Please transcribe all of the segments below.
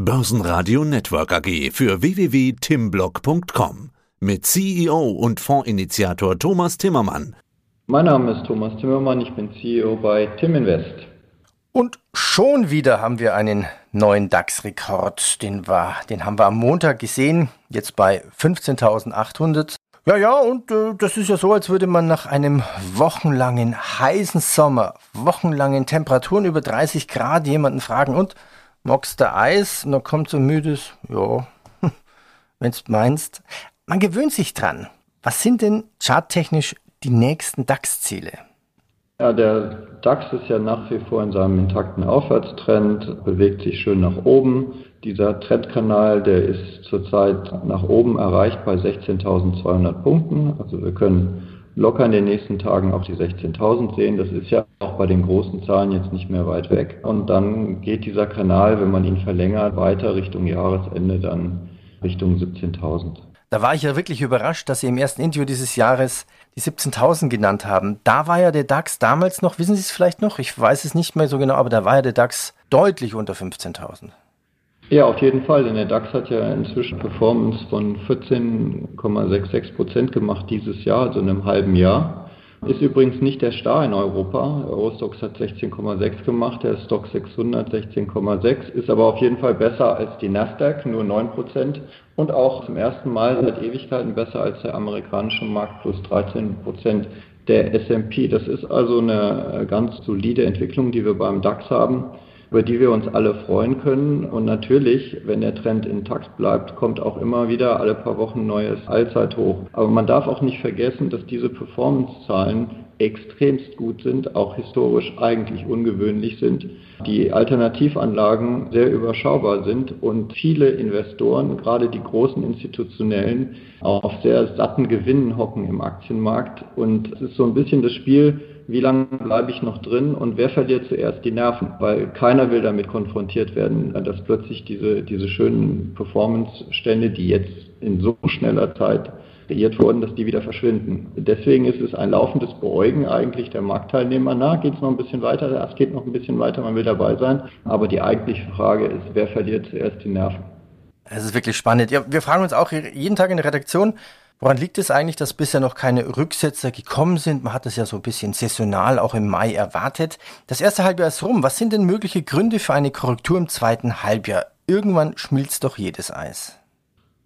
Börsenradio Network AG für www.timblock.com mit CEO und Fondsinitiator Thomas Timmermann. Mein Name ist Thomas Timmermann, ich bin CEO bei Tim Invest. Und schon wieder haben wir einen neuen DAX-Rekord. Den, den haben wir am Montag gesehen, jetzt bei 15.800. Ja, ja, und äh, das ist ja so, als würde man nach einem wochenlangen heißen Sommer, wochenlangen Temperaturen über 30 Grad jemanden fragen, und magst du Eis? Und dann kommt so müdes, ja, wenn du meinst. Man gewöhnt sich dran. Was sind denn charttechnisch die nächsten DAX-Ziele? Ja, der DAX ist ja nach wie vor in seinem intakten Aufwärtstrend, bewegt sich schön nach oben. Dieser Trendkanal, der ist zurzeit nach oben erreicht bei 16.200 Punkten. Also wir können locker in den nächsten Tagen auch die 16.000 sehen. Das ist ja auch bei den großen Zahlen jetzt nicht mehr weit weg. Und dann geht dieser Kanal, wenn man ihn verlängert, weiter Richtung Jahresende, dann Richtung 17.000. Da war ich ja wirklich überrascht, dass Sie im ersten Interview dieses Jahres die 17.000 genannt haben. Da war ja der DAX damals noch, wissen Sie es vielleicht noch? Ich weiß es nicht mehr so genau, aber da war ja der DAX deutlich unter 15.000. Ja, auf jeden Fall, denn der DAX hat ja inzwischen Performance von 14,66 Prozent gemacht dieses Jahr, also in einem halben Jahr. Ist übrigens nicht der Star in Europa. Eurostox hat 16,6 gemacht, der Stock 600 16,6, ist aber auf jeden Fall besser als die Nasdaq, nur 9 Prozent und auch zum ersten Mal seit Ewigkeiten besser als der amerikanische Markt plus 13 Prozent der S&P. Das ist also eine ganz solide Entwicklung, die wir beim DAX haben über die wir uns alle freuen können. Und natürlich, wenn der Trend intakt bleibt, kommt auch immer wieder alle paar Wochen neues Allzeithoch. Aber man darf auch nicht vergessen, dass diese Performance-Zahlen extremst gut sind, auch historisch eigentlich ungewöhnlich sind, die Alternativanlagen sehr überschaubar sind und viele Investoren, gerade die großen institutionellen, auf sehr satten Gewinnen hocken im Aktienmarkt. Und es ist so ein bisschen das Spiel, wie lange bleibe ich noch drin und wer verliert zuerst die Nerven? Weil keiner will damit konfrontiert werden, dass plötzlich diese, diese schönen Performance-Stände, die jetzt in so schneller Zeit kreiert wurden, dass die wieder verschwinden. Deswegen ist es ein laufendes Beäugen eigentlich der Marktteilnehmer. Na, geht es noch ein bisschen weiter? Es geht noch ein bisschen weiter, man will dabei sein. Aber die eigentliche Frage ist, wer verliert zuerst die Nerven? Es ist wirklich spannend. Ja, wir fragen uns auch jeden Tag in der Redaktion, Woran liegt es eigentlich, dass bisher noch keine Rücksetzer gekommen sind? Man hat es ja so ein bisschen saisonal auch im Mai erwartet. Das erste Halbjahr ist rum. Was sind denn mögliche Gründe für eine Korrektur im zweiten Halbjahr? Irgendwann schmilzt doch jedes Eis.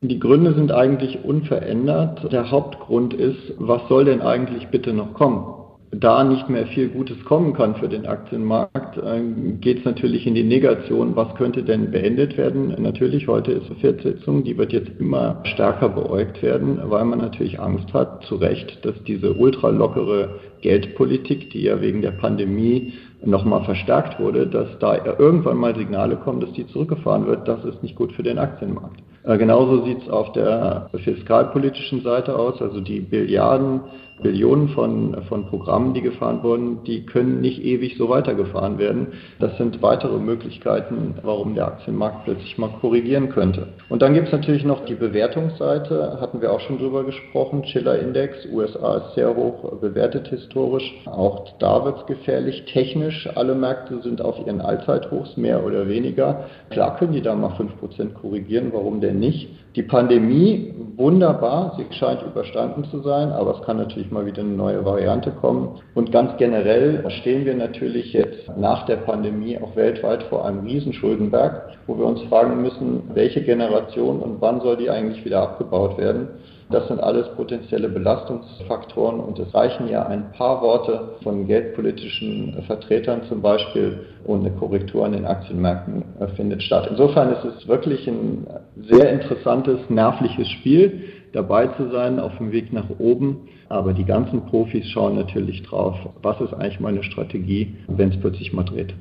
Die Gründe sind eigentlich unverändert. Der Hauptgrund ist, was soll denn eigentlich bitte noch kommen? Da nicht mehr viel Gutes kommen kann für den Aktienmarkt, äh, geht es natürlich in die Negation. Was könnte denn beendet werden? Natürlich, heute ist eine Viertsitzung, die wird jetzt immer stärker beäugt werden, weil man natürlich Angst hat, zu Recht, dass diese ultralockere Geldpolitik, die ja wegen der Pandemie nochmal verstärkt wurde, dass da irgendwann mal Signale kommen, dass die zurückgefahren wird. Das ist nicht gut für den Aktienmarkt. Äh, genauso sieht es auf der fiskalpolitischen Seite aus, also die Billiarden Billionen von, von Programmen, die gefahren wurden, die können nicht ewig so weitergefahren werden. Das sind weitere Möglichkeiten, warum der Aktienmarkt plötzlich mal korrigieren könnte. Und dann gibt es natürlich noch die Bewertungsseite, hatten wir auch schon drüber gesprochen. Schiller Index, USA ist sehr hoch bewertet historisch. Auch da wird es gefährlich. Technisch, alle Märkte sind auf ihren Allzeithochs, mehr oder weniger. Klar können die da mal 5% korrigieren, warum denn nicht? Die Pandemie, wunderbar, sie scheint überstanden zu sein, aber es kann natürlich mal wieder eine neue Variante kommen. Und ganz generell stehen wir natürlich jetzt nach der Pandemie auch weltweit vor einem Riesenschuldenberg, wo wir uns fragen müssen, welche Generation und wann soll die eigentlich wieder abgebaut werden. Das sind alles potenzielle Belastungsfaktoren und es reichen ja ein paar Worte von geldpolitischen Vertretern zum Beispiel und eine Korrektur an den Aktienmärkten findet statt. Insofern ist es wirklich ein sehr interessantes, nervliches Spiel, dabei zu sein auf dem Weg nach oben. Aber die ganzen Profis schauen natürlich drauf, was ist eigentlich meine Strategie, wenn es plötzlich mal dreht.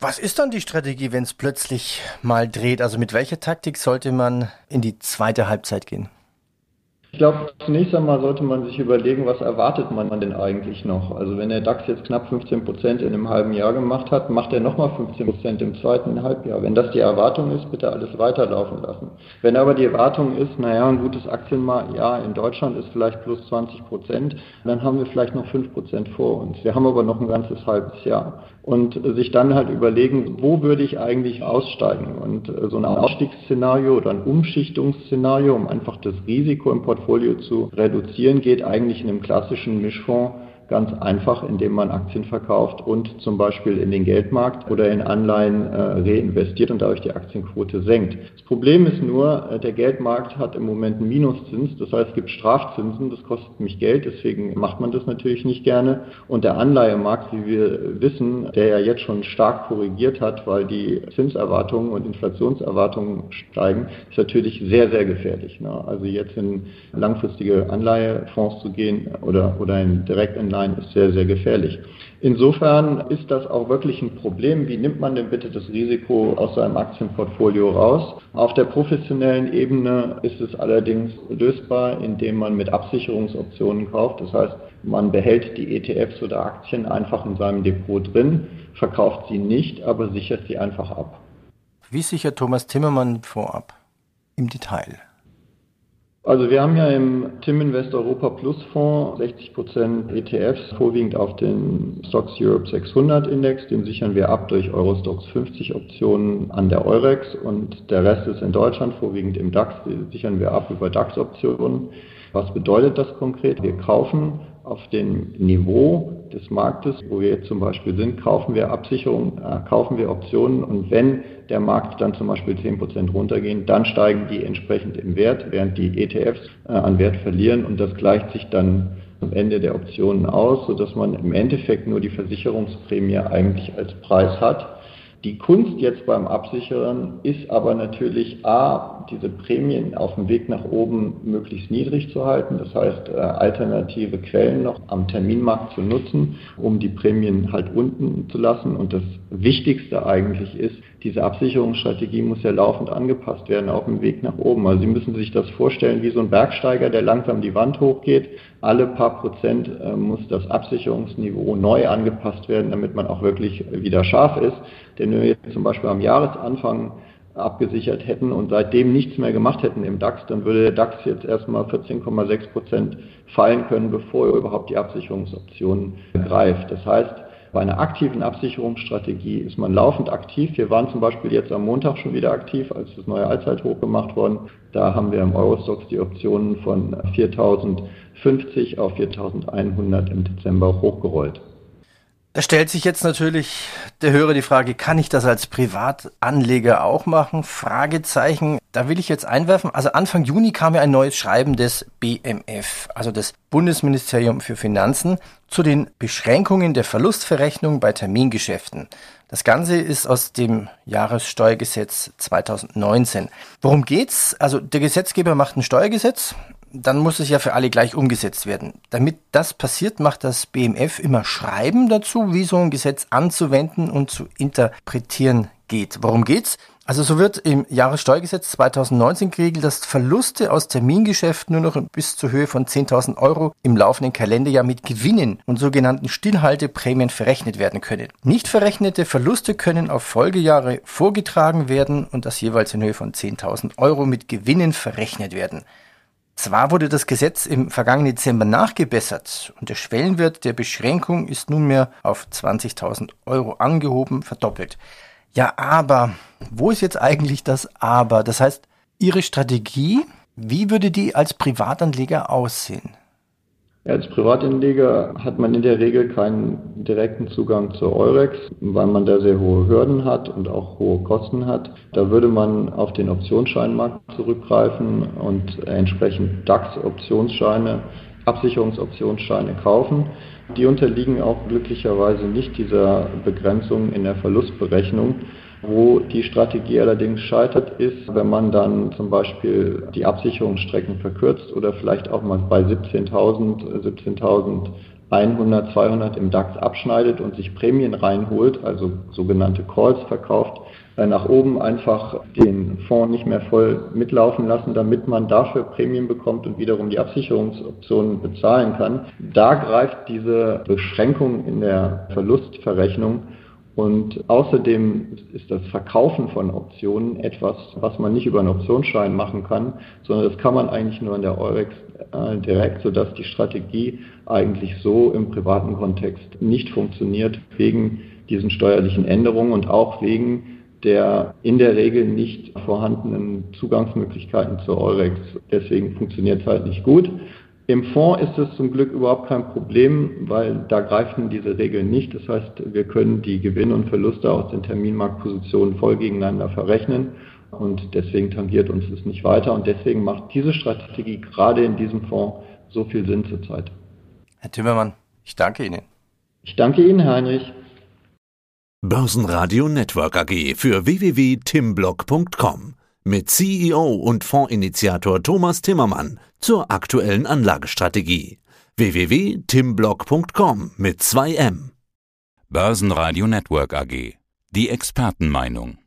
Was ist dann die Strategie, wenn es plötzlich mal dreht? Also mit welcher Taktik sollte man in die zweite Halbzeit gehen? Ich glaube, zunächst einmal sollte man sich überlegen, was erwartet man denn eigentlich noch? Also wenn der DAX jetzt knapp 15 Prozent in einem halben Jahr gemacht hat, macht er nochmal 15 Prozent im zweiten Halbjahr. Wenn das die Erwartung ist, bitte alles weiterlaufen lassen. Wenn aber die Erwartung ist, naja, ein gutes Aktienjahr in Deutschland ist vielleicht plus 20 Prozent, dann haben wir vielleicht noch 5 Prozent vor uns. Wir haben aber noch ein ganzes halbes Jahr. Und sich dann halt überlegen, wo würde ich eigentlich aussteigen. Und so ein Ausstiegsszenario oder ein Umschichtungsszenario, um einfach das Risiko im Portfolio zu reduzieren, geht eigentlich in einem klassischen Mischfonds Ganz einfach, indem man Aktien verkauft und zum Beispiel in den Geldmarkt oder in Anleihen äh, reinvestiert und dadurch die Aktienquote senkt. Das Problem ist nur, äh, der Geldmarkt hat im Moment einen Minuszins, das heißt es gibt Strafzinsen, das kostet mich Geld, deswegen macht man das natürlich nicht gerne. Und der Anleihemarkt, wie wir wissen, der ja jetzt schon stark korrigiert hat, weil die Zinserwartungen und Inflationserwartungen steigen, ist natürlich sehr, sehr gefährlich. Ne? Also jetzt in langfristige Anleihefonds zu gehen oder, oder in Direktanleihen hinein ist sehr, sehr gefährlich. Insofern ist das auch wirklich ein Problem. Wie nimmt man denn bitte das Risiko aus seinem Aktienportfolio raus? Auf der professionellen Ebene ist es allerdings lösbar, indem man mit Absicherungsoptionen kauft. Das heißt, man behält die ETFs oder Aktien einfach in seinem Depot drin, verkauft sie nicht, aber sichert sie einfach ab. Wie sichert Thomas Timmermann vorab? Im Detail. Also wir haben ja im Tim Invest Europa Plus Fonds 60% ETFs, vorwiegend auf den Stocks Europe 600 Index. Den sichern wir ab durch Eurostox 50 Optionen an der Eurex und der Rest ist in Deutschland, vorwiegend im DAX. Den sichern wir ab über DAX Optionen. Was bedeutet das konkret? Wir kaufen auf dem Niveau des Marktes, wo wir jetzt zum Beispiel sind, kaufen wir Absicherungen, äh, kaufen wir Optionen und wenn der Markt dann zum Beispiel 10% runtergehen, dann steigen die entsprechend im Wert, während die ETFs äh, an Wert verlieren und das gleicht sich dann am Ende der Optionen aus, sodass man im Endeffekt nur die Versicherungsprämie eigentlich als Preis hat. Die Kunst jetzt beim Absichern ist aber natürlich A, diese Prämien auf dem Weg nach oben möglichst niedrig zu halten. Das heißt, äh, alternative Quellen noch am Terminmarkt zu nutzen, um die Prämien halt unten zu lassen. Und das Wichtigste eigentlich ist, diese Absicherungsstrategie muss ja laufend angepasst werden auf dem Weg nach oben. Also Sie müssen sich das vorstellen wie so ein Bergsteiger, der langsam die Wand hochgeht. Alle paar Prozent äh, muss das Absicherungsniveau neu angepasst werden, damit man auch wirklich wieder scharf ist. Denn wenn wir jetzt zum Beispiel am Jahresanfang abgesichert hätten und seitdem nichts mehr gemacht hätten im DAX, dann würde der DAX jetzt erstmal 14,6 Prozent fallen können, bevor er überhaupt die Absicherungsoptionen greift. Das heißt, bei einer aktiven Absicherungsstrategie ist man laufend aktiv. Wir waren zum Beispiel jetzt am Montag schon wieder aktiv, als das neue Allzeithoch gemacht worden. Da haben wir im Eurostox die Optionen von 4050 auf 4100 im Dezember hochgerollt. Da stellt sich jetzt natürlich der Hörer die Frage, kann ich das als Privatanleger auch machen? Fragezeichen. Da will ich jetzt einwerfen. Also Anfang Juni kam ja ein neues Schreiben des BMF, also des Bundesministerium für Finanzen, zu den Beschränkungen der Verlustverrechnung bei Termingeschäften. Das Ganze ist aus dem Jahressteuergesetz 2019. Worum geht's? Also der Gesetzgeber macht ein Steuergesetz, dann muss es ja für alle gleich umgesetzt werden. Damit das passiert, macht das BMF immer Schreiben dazu, wie so ein Gesetz anzuwenden und zu interpretieren geht. Worum geht's? Also so wird im Jahressteuergesetz 2019 geregelt, dass Verluste aus Termingeschäften nur noch bis zur Höhe von 10.000 Euro im laufenden Kalenderjahr mit Gewinnen und sogenannten Stillhalteprämien verrechnet werden können. Nicht verrechnete Verluste können auf Folgejahre vorgetragen werden und das jeweils in Höhe von 10.000 Euro mit Gewinnen verrechnet werden. Zwar wurde das Gesetz im vergangenen Dezember nachgebessert und der Schwellenwert der Beschränkung ist nunmehr auf 20.000 Euro angehoben, verdoppelt. Ja, aber, wo ist jetzt eigentlich das Aber? Das heißt, Ihre Strategie, wie würde die als Privatanleger aussehen? Als Privatanleger hat man in der Regel keinen direkten Zugang zur Eurex, weil man da sehr hohe Hürden hat und auch hohe Kosten hat. Da würde man auf den Optionsscheinmarkt zurückgreifen und entsprechend DAX-Optionsscheine, Absicherungsoptionsscheine kaufen. Die unterliegen auch glücklicherweise nicht dieser Begrenzung in der Verlustberechnung. Wo die Strategie allerdings scheitert, ist, wenn man dann zum Beispiel die Absicherungsstrecken verkürzt oder vielleicht auch mal bei 17.000, 17.100, 200 im DAX abschneidet und sich Prämien reinholt, also sogenannte Calls verkauft, äh, nach oben einfach den Fonds nicht mehr voll mitlaufen lassen, damit man dafür Prämien bekommt und wiederum die Absicherungsoptionen bezahlen kann. Da greift diese Beschränkung in der Verlustverrechnung und außerdem ist das Verkaufen von Optionen etwas, was man nicht über einen Optionsschein machen kann, sondern das kann man eigentlich nur in der Eurex äh, direkt, sodass die Strategie eigentlich so im privaten Kontext nicht funktioniert, wegen diesen steuerlichen Änderungen und auch wegen der in der Regel nicht vorhandenen Zugangsmöglichkeiten zur Eurex. Deswegen funktioniert es halt nicht gut. Im Fonds ist es zum Glück überhaupt kein Problem, weil da greifen diese Regeln nicht. Das heißt, wir können die Gewinne und Verluste aus den Terminmarktpositionen voll gegeneinander verrechnen und deswegen tangiert uns es nicht weiter und deswegen macht diese Strategie gerade in diesem Fonds so viel Sinn zurzeit. Herr Timmermann, ich danke Ihnen. Ich danke Ihnen, Heinrich. Börsenradio Network AG für www.timblock.com mit CEO und Fondsinitiator Thomas Timmermann zur aktuellen Anlagestrategie. www.timblock.com mit 2M. Börsenradio Network AG. Die Expertenmeinung.